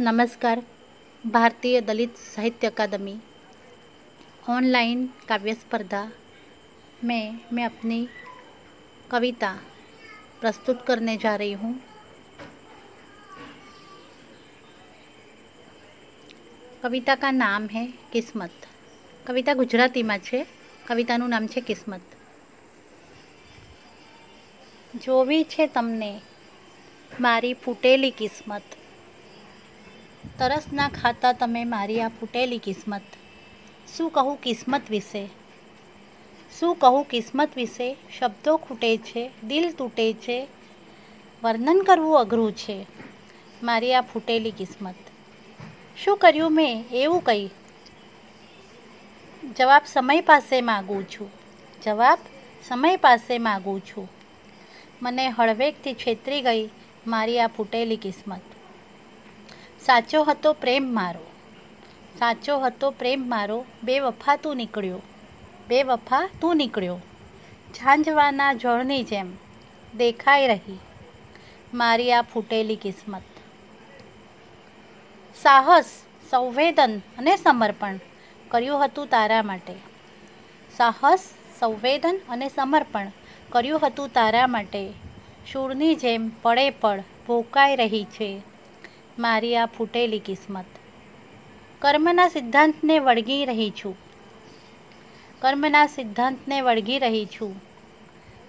नमस्कार भारतीय दलित साहित्य अकादमी ऑनलाइन काव्य स्पर्धा में मैं अपनी कविता प्रस्तुत करने जा रही हूँ કવિતા કા નામ હે કિસ્મત કવિતા ગુજરાતીમાં છે કવિતાનું નામ છે કિસ્મત જોવી છે તમને મારી ફૂટેલી કિસ્મત તરસ ના ખાતા તમે મારી આ ફૂટેલી કિસ્મત. શું કહું કિસ્મત વિશે? શું કહું કિસ્મત વિશે? શબ્દો ખૂટે છે, દિલ તૂટે છે, વર્ણન કરવું અઘરું છે. મારી આ ફૂટેલી કિસ્મત. શું કર્યું મેં? એવું કહી જવાબ સમય પાસે માગું છું. જવાબ સમય પાસે માગું છું. મને હળવેકથી છેતરી ગઈ મારી આ ફૂટેલી કિસ્મત. સાચો હતો પ્રેમ મારો. સાચો હતો પ્રેમ મારો. બે વફા તું નીકળ્યો. બે વફા તું નીકળ્યો. ઝાંઝવાના જળની જેમ દેખાઈ રહી મારી આ ફૂટેલી કિસ્મત. સાહસ, સંવેદન અને સમર્પણ કર્યું હતું તારા માટે. સાહસ, સંવેદન અને સમર્પણ કર્યું હતું તારા માટે. શૂળની જેમ પડે પડ ભોકાઈ રહી છે. મારી આ ફૂટેલી કિસ્મત. કર્મના સિદ્ધાંતને વળગી રહી છું. કર્મના સિદ્ધાંતને વળગી રહી છું.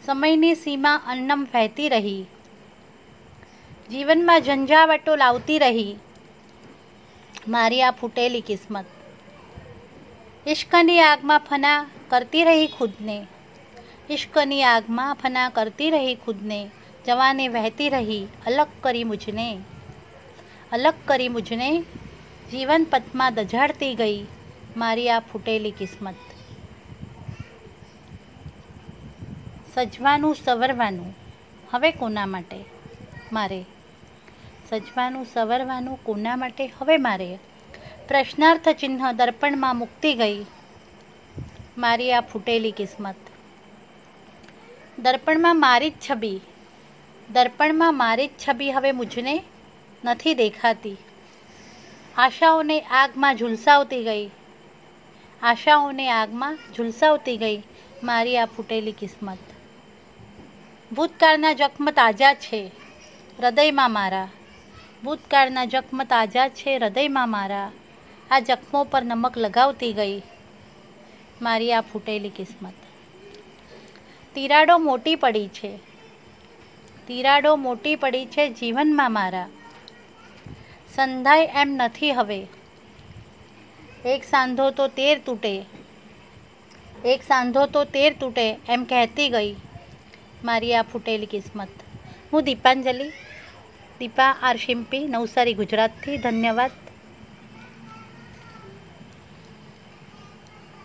સમયની સીમા અન્નમ વહેતી રહી. જીવનમાં ઝંઝાવટો લાવતી રહી. મારી આ ફૂટેલી કિસ્મત. ઇશ્કની આગમાં ફના કરતી રહી ખુદને. ઇશ્કની આગમાં ફના કરતી રહી ખુદને. જવાને વહેતી રહી અલગ કરી મુझને અલગ કરી મુજને જીવન પથમાં દઝાડતી ગઈ મારી આ ફૂટેલી કિસ્મત. સજવાનું સવરવાનું, હવે કોના માટે? મારે. સજવાનું સવરવાનું કોના માટે? હવે મારે. પ્રશ્નાર્થ ચિહ્ન દર્પણમાં મૂકતી ગઈ મારી આ ફૂટેલી કિસ્મત. દર્પણમાં મારી જ છબી. દર્પણમાં મારી જ છબી હવે મુझને નથી દેખાતી. આશાઓને આગમાં ઝુલસાવતી ગઈ. આશાઓને આગમાં ઝુલસાવતી ગઈ મારી આ ફૂટેલી કિસ્મત. ભૂતકાળના જખમ તાજા છે, હૃદયમાં મારા. ભૂતકાળના જખમ તાજા છે, હૃદયમાં મારા. આ જખમો પર નમક લગાવતી ગઈ મારી આ ફૂટેલી કિસ્મત. તિરાડો મોટી પડી છે. તિરાડો મોટી પડી છે જીવનમાં મારા. સંધાય એમ નથી હવે. એક સાંધો તો તેર તૂટે. એક સાંધો તો તેર તૂટે એમ કહેતી ગઈ મારી આ ફૂટેલી કિસ્મત. હું દીપાંજલિ, દીપા આર શિમ્પી નવસારી, ગુજરાતથી ધન્યવાદ.